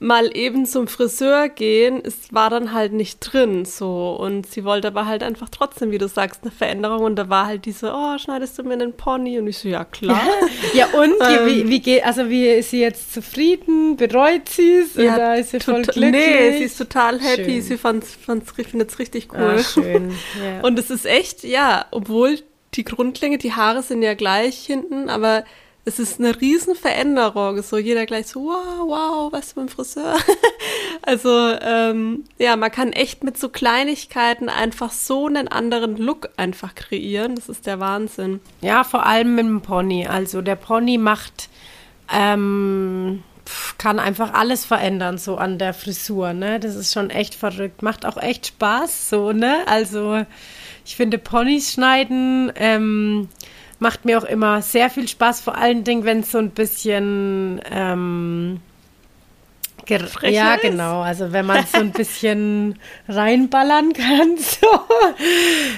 mal eben zum Friseur gehen, es war dann halt nicht drin so und sie wollte aber halt einfach trotzdem, wie du sagst, eine Veränderung und da war halt diese, oh, schneidest du mir einen Pony und ich so, ja klar. ja und, ähm, wie, wie geht, also wie ist sie jetzt zufrieden, bereut sie es ja, oder ist sie voll glücklich? Nee, sie ist total happy, schön. sie fand's, fand's, findet es richtig cool. Ah, schön. Ja. Und es ist echt, ja, obwohl die Grundlänge, die Haare sind ja gleich hinten, aber es ist eine riesen Veränderung. So jeder gleich so, wow, wow, was beim Friseur. also ähm, ja, man kann echt mit so Kleinigkeiten einfach so einen anderen Look einfach kreieren. Das ist der Wahnsinn. Ja, vor allem mit dem Pony. Also der Pony macht ähm, kann einfach alles verändern, so an der Frisur, ne? Das ist schon echt verrückt. Macht auch echt Spaß, so, ne? Also, ich finde Ponys schneiden, ähm, macht mir auch immer sehr viel Spaß, vor allen Dingen, wenn es so ein bisschen ähm, ja, genau. Also wenn man so ein bisschen reinballern kann, so.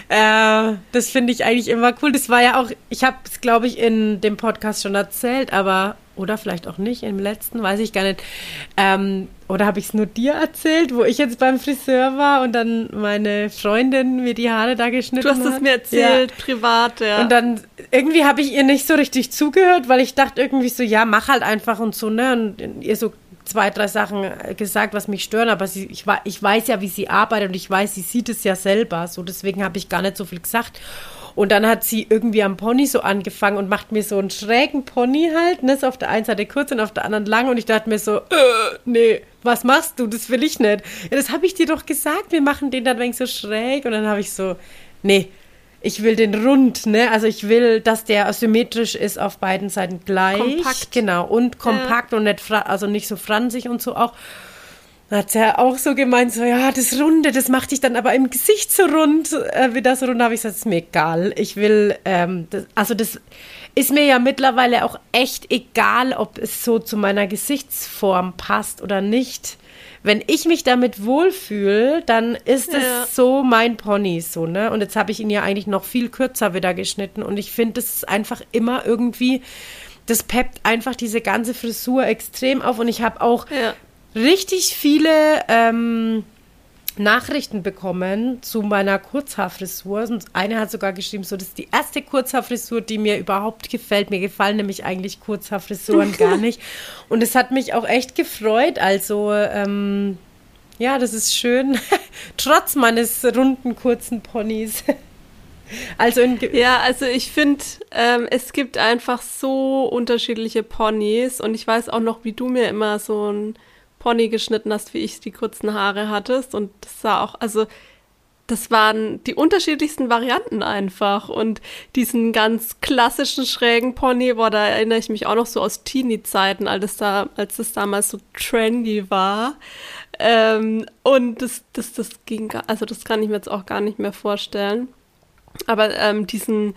Äh, das finde ich eigentlich immer cool. Das war ja auch, ich habe es, glaube ich, in dem Podcast schon erzählt, aber oder vielleicht auch nicht, im letzten, weiß ich gar nicht. Ähm, oder habe ich es nur dir erzählt, wo ich jetzt beim Friseur war und dann meine Freundin mir die Haare da geschnitten hat? Du hast es mir erzählt, ja. privat, ja. Und dann irgendwie habe ich ihr nicht so richtig zugehört, weil ich dachte irgendwie so, ja, mach halt einfach und so, ne? Und ihr so zwei, drei Sachen gesagt, was mich stören, aber sie, ich, ich weiß ja, wie sie arbeitet und ich weiß, sie sieht es ja selber. So, deswegen habe ich gar nicht so viel gesagt. Und dann hat sie irgendwie am Pony so angefangen und macht mir so einen schrägen Pony halt, ne, so auf der einen Seite kurz und auf der anderen lang. Und ich dachte mir so, äh, nee, was machst du? Das will ich nicht. Ja, das habe ich dir doch gesagt, wir machen den dann wenig so schräg. Und dann habe ich so, nee, ich will den rund, ne? Also ich will, dass der symmetrisch ist auf beiden Seiten gleich. Kompakt. Genau. Und kompakt ja. und nicht, also nicht so fransig und so auch. Da hat sie ja auch so gemeint, so, ja, das Runde, das macht dich dann aber im Gesicht so rund, äh, wie das rund. habe ich gesagt, ist mir egal. Ich will, ähm, das, also das ist mir ja mittlerweile auch echt egal, ob es so zu meiner Gesichtsform passt oder nicht wenn ich mich damit wohlfühle, dann ist es ja. so mein Pony so, ne? Und jetzt habe ich ihn ja eigentlich noch viel kürzer wieder geschnitten und ich finde, das ist einfach immer irgendwie, das peppt einfach diese ganze Frisur extrem auf und ich habe auch ja. richtig viele ähm, Nachrichten bekommen zu meiner Kurzhaarfrisur. Und eine hat sogar geschrieben, so, das ist die erste Kurzhaarfrisur, die mir überhaupt gefällt. Mir gefallen nämlich eigentlich Kurzhaarfrisuren gar nicht. Und es hat mich auch echt gefreut. Also, ähm, ja, das ist schön. Trotz meines runden, kurzen Ponys. Also ja, also ich finde, ähm, es gibt einfach so unterschiedliche Ponys und ich weiß auch noch, wie du mir immer so ein Pony geschnitten hast, wie ich die kurzen Haare hattest. Und das sah auch, also das waren die unterschiedlichsten Varianten einfach. Und diesen ganz klassischen schrägen Pony, boah, da erinnere ich mich auch noch so aus Teenie-Zeiten, als, da, als das damals so trendy war. Ähm, und das, das, das ging, also das kann ich mir jetzt auch gar nicht mehr vorstellen. Aber ähm, diesen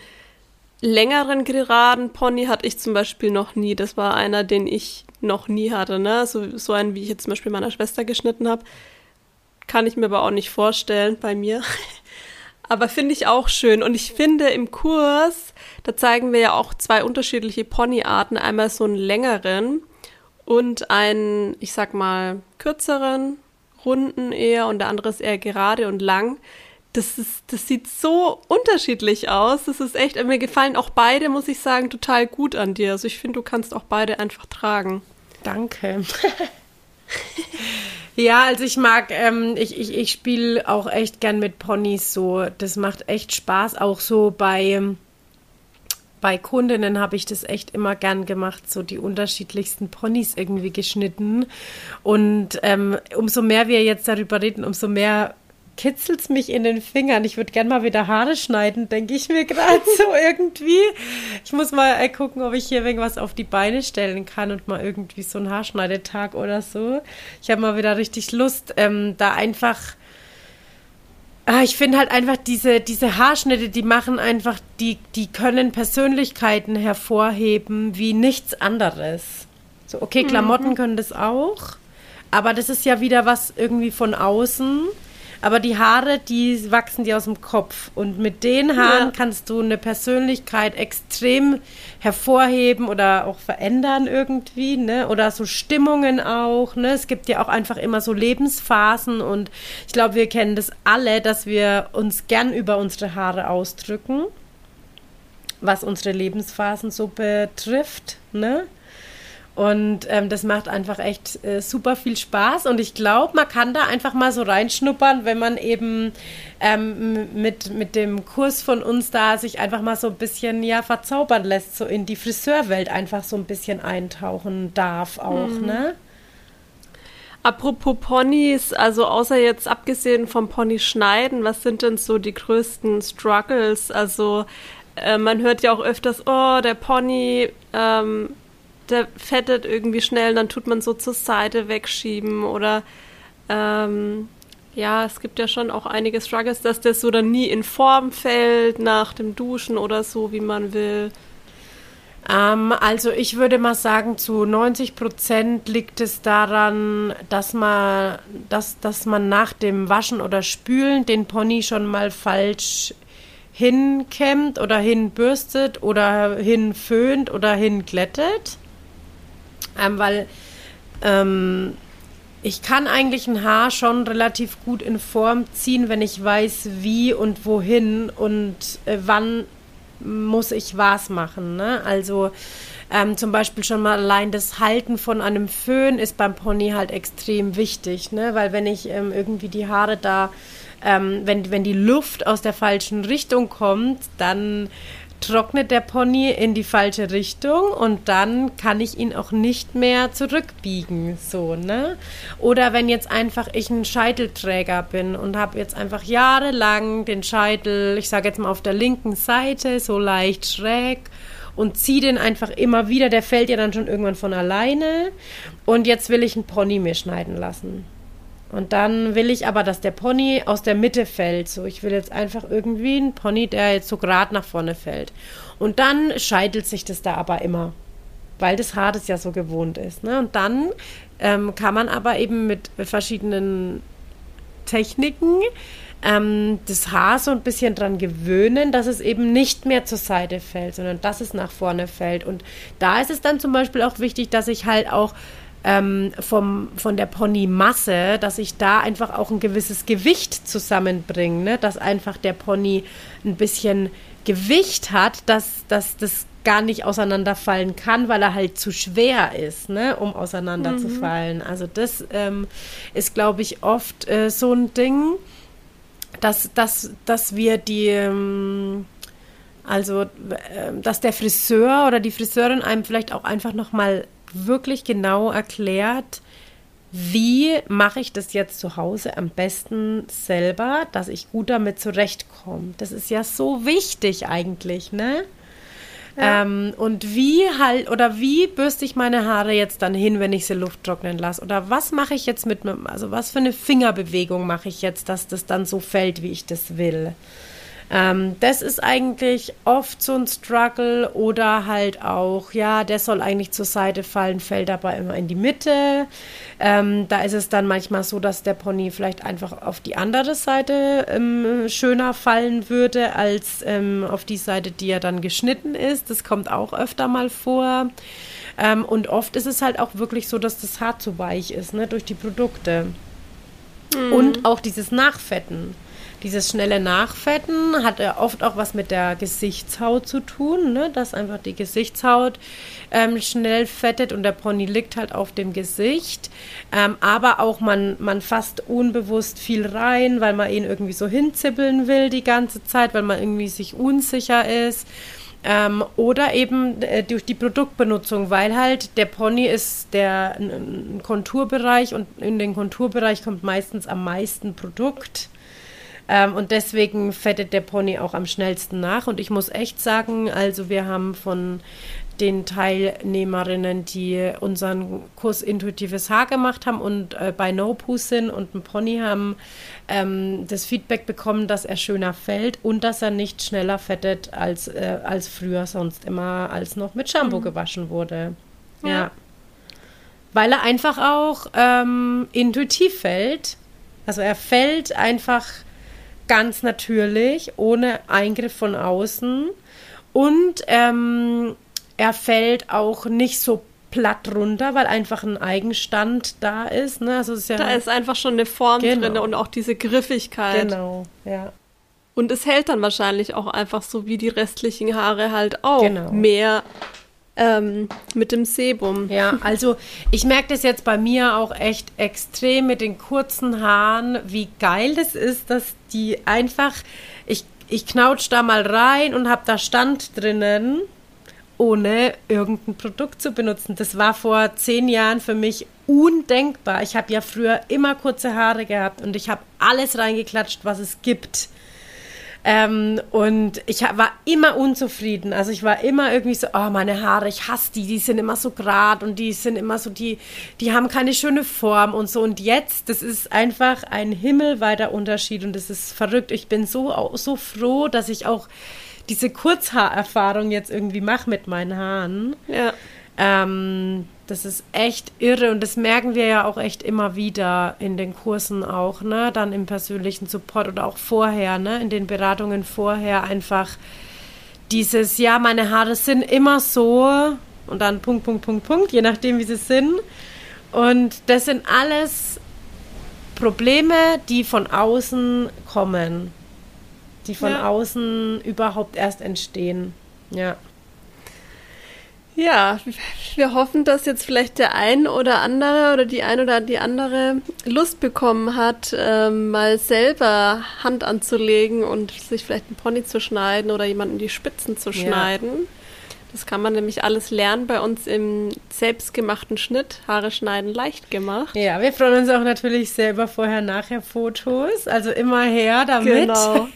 längeren geraden Pony hatte ich zum Beispiel noch nie. Das war einer, den ich noch nie hatte. Ne? So, so einen, wie ich jetzt zum Beispiel meiner Schwester geschnitten habe, kann ich mir aber auch nicht vorstellen bei mir. aber finde ich auch schön. Und ich finde im Kurs, da zeigen wir ja auch zwei unterschiedliche Ponyarten. Einmal so einen längeren und einen, ich sag mal, kürzeren, runden eher und der andere ist eher gerade und lang das, ist, das sieht so unterschiedlich aus. Das ist echt, mir gefallen auch beide, muss ich sagen, total gut an dir. Also ich finde, du kannst auch beide einfach tragen. Danke. ja, also ich mag, ähm, ich, ich, ich spiele auch echt gern mit Ponys so. Das macht echt Spaß. Auch so bei, bei Kundinnen habe ich das echt immer gern gemacht, so die unterschiedlichsten Ponys irgendwie geschnitten. Und ähm, umso mehr wir jetzt darüber reden, umso mehr kitzelt es mich in den Fingern. Ich würde gerne mal wieder Haare schneiden, denke ich mir gerade so irgendwie. Ich muss mal äh, gucken, ob ich hier irgendwas auf die Beine stellen kann und mal irgendwie so einen Haarschneidetag oder so. Ich habe mal wieder richtig Lust, ähm, da einfach. Ah, ich finde halt einfach diese, diese Haarschnitte, die machen einfach, die, die können Persönlichkeiten hervorheben wie nichts anderes. So, okay, Klamotten mhm. können das auch, aber das ist ja wieder was irgendwie von außen. Aber die Haare, die wachsen dir aus dem Kopf. Und mit den Haaren ja. kannst du eine Persönlichkeit extrem hervorheben oder auch verändern irgendwie, ne? Oder so Stimmungen auch, ne? Es gibt ja auch einfach immer so Lebensphasen und ich glaube, wir kennen das alle, dass wir uns gern über unsere Haare ausdrücken, was unsere Lebensphasen so betrifft, ne? Und ähm, das macht einfach echt äh, super viel Spaß. Und ich glaube, man kann da einfach mal so reinschnuppern, wenn man eben ähm, mit, mit dem Kurs von uns da sich einfach mal so ein bisschen ja verzaubern lässt, so in die Friseurwelt einfach so ein bisschen eintauchen darf auch, mhm. ne? Apropos Ponys, also außer jetzt abgesehen vom Pony schneiden, was sind denn so die größten Struggles? Also äh, man hört ja auch öfters, oh, der Pony ähm, der fettet irgendwie schnell, dann tut man so zur Seite wegschieben oder ähm, ja, es gibt ja schon auch einige Struggles, dass das so dann nie in Form fällt nach dem Duschen oder so, wie man will. Ähm, also ich würde mal sagen, zu 90 Prozent liegt es daran, dass man, dass, dass man nach dem Waschen oder Spülen den Pony schon mal falsch hinkämmt oder hinbürstet oder hinföhnt oder hinglättet ähm, weil ähm, ich kann eigentlich ein Haar schon relativ gut in Form ziehen, wenn ich weiß, wie und wohin und äh, wann muss ich was machen. Ne? Also ähm, zum Beispiel schon mal allein das Halten von einem Föhn ist beim Pony halt extrem wichtig, ne? weil wenn ich ähm, irgendwie die Haare da, ähm, wenn, wenn die Luft aus der falschen Richtung kommt, dann trocknet der Pony in die falsche Richtung und dann kann ich ihn auch nicht mehr zurückbiegen, so, ne? Oder wenn jetzt einfach ich ein Scheitelträger bin und habe jetzt einfach jahrelang den Scheitel, ich sage jetzt mal auf der linken Seite, so leicht schräg und ziehe den einfach immer wieder, der fällt ja dann schon irgendwann von alleine und jetzt will ich einen Pony mir schneiden lassen. Und dann will ich aber, dass der Pony aus der Mitte fällt. So, ich will jetzt einfach irgendwie einen Pony, der jetzt so gerade nach vorne fällt. Und dann scheitelt sich das da aber immer. weil das Haar das ja so gewohnt ist. Ne? Und dann ähm, kann man aber eben mit verschiedenen Techniken ähm, das Haar so ein bisschen dran gewöhnen, dass es eben nicht mehr zur Seite fällt, sondern dass es nach vorne fällt. Und da ist es dann zum Beispiel auch wichtig, dass ich halt auch ähm, vom, von der Ponymasse, dass ich da einfach auch ein gewisses Gewicht zusammenbringe, ne? dass einfach der Pony ein bisschen Gewicht hat, dass, dass das gar nicht auseinanderfallen kann, weil er halt zu schwer ist, ne, um auseinanderzufallen. Mhm. Also das ähm, ist, glaube ich, oft äh, so ein Ding dass, dass, dass wir die, ähm, also, ähm, dass der Friseur oder die Friseurin einem vielleicht auch einfach nochmal wirklich genau erklärt, wie mache ich das jetzt zu Hause am besten selber, dass ich gut damit zurechtkomme. Das ist ja so wichtig eigentlich, ne? Ähm, und wie halt, oder wie bürste ich meine Haare jetzt dann hin, wenn ich sie Luft trocknen lasse? Oder was mache ich jetzt mit, also was für eine Fingerbewegung mache ich jetzt, dass das dann so fällt, wie ich das will? Ähm, das ist eigentlich oft so ein Struggle oder halt auch, ja, der soll eigentlich zur Seite fallen, fällt aber immer in die Mitte. Ähm, da ist es dann manchmal so, dass der Pony vielleicht einfach auf die andere Seite ähm, schöner fallen würde als ähm, auf die Seite, die er dann geschnitten ist. Das kommt auch öfter mal vor. Ähm, und oft ist es halt auch wirklich so, dass das Haar zu weich ist, ne, durch die Produkte. Mhm. Und auch dieses Nachfetten. Dieses schnelle Nachfetten hat ja oft auch was mit der Gesichtshaut zu tun, ne? dass einfach die Gesichtshaut ähm, schnell fettet und der Pony liegt halt auf dem Gesicht. Ähm, aber auch man, man fasst unbewusst viel rein, weil man ihn irgendwie so hinzippeln will die ganze Zeit, weil man irgendwie sich unsicher ist. Ähm, oder eben äh, durch die Produktbenutzung, weil halt der Pony ist der ein Konturbereich und in den Konturbereich kommt meistens am meisten Produkt. Ähm, und deswegen fettet der Pony auch am schnellsten nach. Und ich muss echt sagen, also wir haben von den Teilnehmerinnen, die unseren Kurs Intuitives Haar gemacht haben und äh, bei No Poo sind und ein Pony haben, ähm, das Feedback bekommen, dass er schöner fällt und dass er nicht schneller fettet als, äh, als früher sonst immer, als noch mit Shampoo mhm. gewaschen wurde. Ja. ja. Weil er einfach auch ähm, intuitiv fällt. Also er fällt einfach ganz natürlich, ohne Eingriff von außen. Und ähm, er fällt auch nicht so platt runter, weil einfach ein Eigenstand da ist. Ne? Also ist ja da ist einfach schon eine Form genau. drin und auch diese Griffigkeit. Genau, ja. Und es hält dann wahrscheinlich auch einfach so wie die restlichen Haare halt auch genau. mehr ähm, mit dem Sebum. Ja, also ich merke das jetzt bei mir auch echt extrem mit den kurzen Haaren, wie geil das ist, dass die einfach, ich, ich knautsch da mal rein und habe da Stand drinnen, ohne irgendein Produkt zu benutzen. Das war vor zehn Jahren für mich undenkbar. Ich habe ja früher immer kurze Haare gehabt und ich habe alles reingeklatscht, was es gibt. Ähm, und ich war immer unzufrieden. Also ich war immer irgendwie so, oh, meine Haare, ich hasse die, die sind immer so grad und die sind immer so, die, die haben keine schöne Form und so. Und jetzt, das ist einfach ein himmelweiter Unterschied und das ist verrückt. Ich bin so, so froh, dass ich auch diese Kurzhaarerfahrung jetzt irgendwie mache mit meinen Haaren. Ja. Ähm, das ist echt irre und das merken wir ja auch echt immer wieder in den Kursen auch, ne? Dann im persönlichen Support oder auch vorher, ne? In den Beratungen vorher einfach dieses, ja, meine Haare sind immer so und dann Punkt, Punkt, Punkt, Punkt, je nachdem, wie sie sind. Und das sind alles Probleme, die von außen kommen, die von ja. außen überhaupt erst entstehen. Ja. Ja, wir hoffen, dass jetzt vielleicht der ein oder andere oder die ein oder die andere Lust bekommen hat, ähm, mal selber Hand anzulegen und sich vielleicht einen Pony zu schneiden oder jemanden die Spitzen zu schneiden. Ja. Das kann man nämlich alles lernen bei uns im selbstgemachten Schnitt. Haare schneiden leicht gemacht. Ja, wir freuen uns auch natürlich selber vorher-nachher-Fotos. Also immer her damit. Genau.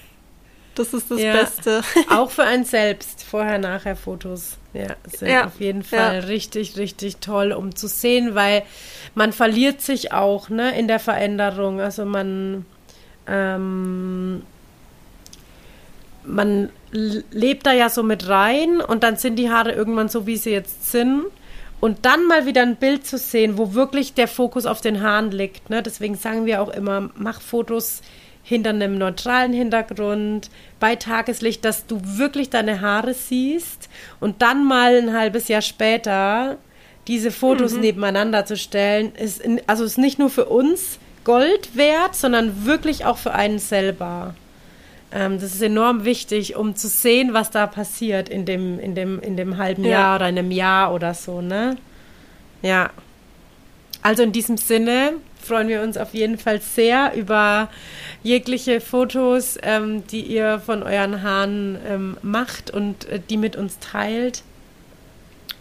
Das ist das ja, Beste. Auch für einen selbst, vorher, Fotos. Ja, sind ja, auf jeden Fall ja. richtig, richtig toll, um zu sehen, weil man verliert sich auch ne, in der Veränderung. Also man, ähm, man lebt da ja so mit rein und dann sind die Haare irgendwann so, wie sie jetzt sind. Und dann mal wieder ein Bild zu sehen, wo wirklich der Fokus auf den Haaren liegt. Ne? Deswegen sagen wir auch immer, mach Fotos hinter einem neutralen Hintergrund, bei Tageslicht, dass du wirklich deine Haare siehst und dann mal ein halbes Jahr später diese Fotos mhm. nebeneinander zu stellen, ist in, also ist nicht nur für uns Gold wert, sondern wirklich auch für einen selber. Ähm, das ist enorm wichtig, um zu sehen, was da passiert in dem, in dem, in dem halben ja. Jahr oder in einem Jahr oder so, ne? Ja. Also in diesem Sinne freuen wir uns auf jeden Fall sehr über jegliche Fotos, ähm, die ihr von euren Haaren ähm, macht und äh, die mit uns teilt.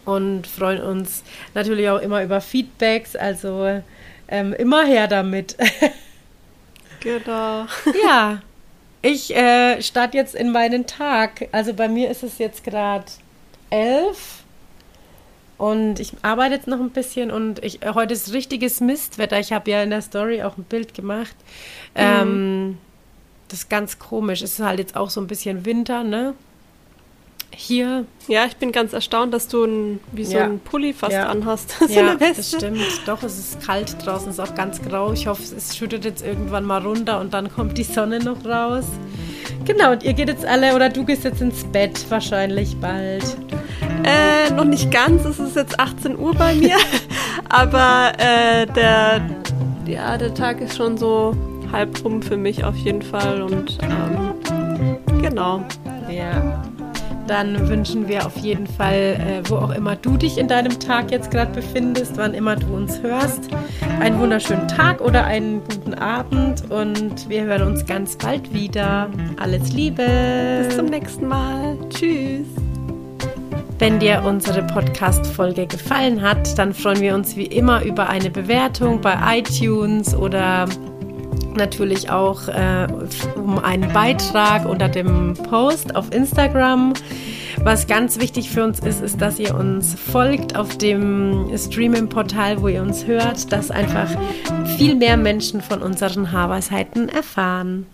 Und freuen uns natürlich auch immer über Feedbacks, also ähm, immer her damit. genau. Ja. Ich äh, starte jetzt in meinen Tag. Also bei mir ist es jetzt gerade elf und ich arbeite jetzt noch ein bisschen und ich, äh, heute ist richtiges Mistwetter. Ich habe ja in der Story auch ein Bild gemacht. Mhm. Ähm, das ist ganz komisch. Es ist halt jetzt auch so ein bisschen Winter, ne? Hier. Ja, ich bin ganz erstaunt, dass du ein, wie so ja. ein Pulli fast ja. anhast. so ja, das stimmt. Doch, es ist kalt draußen, es ist auch ganz grau. Ich hoffe, es schüttet jetzt irgendwann mal runter und dann kommt die Sonne noch raus. Genau, und ihr geht jetzt alle, oder du gehst jetzt ins Bett wahrscheinlich bald. Äh, noch nicht ganz, es ist jetzt 18 Uhr bei mir. Aber äh, der, ja, der Tag ist schon so halb rum für mich auf jeden Fall. Und ähm, genau. Ja dann wünschen wir auf jeden Fall, äh, wo auch immer du dich in deinem Tag jetzt gerade befindest, wann immer du uns hörst, einen wunderschönen Tag oder einen guten Abend und wir hören uns ganz bald wieder. Alles Liebe. Bis zum nächsten Mal. Tschüss. Wenn dir unsere Podcast-Folge gefallen hat, dann freuen wir uns wie immer über eine Bewertung bei iTunes oder natürlich auch äh, um einen Beitrag unter dem Post auf Instagram. Was ganz wichtig für uns ist, ist, dass ihr uns folgt auf dem Streaming-Portal, wo ihr uns hört, dass einfach viel mehr Menschen von unseren Haarweisheiten erfahren.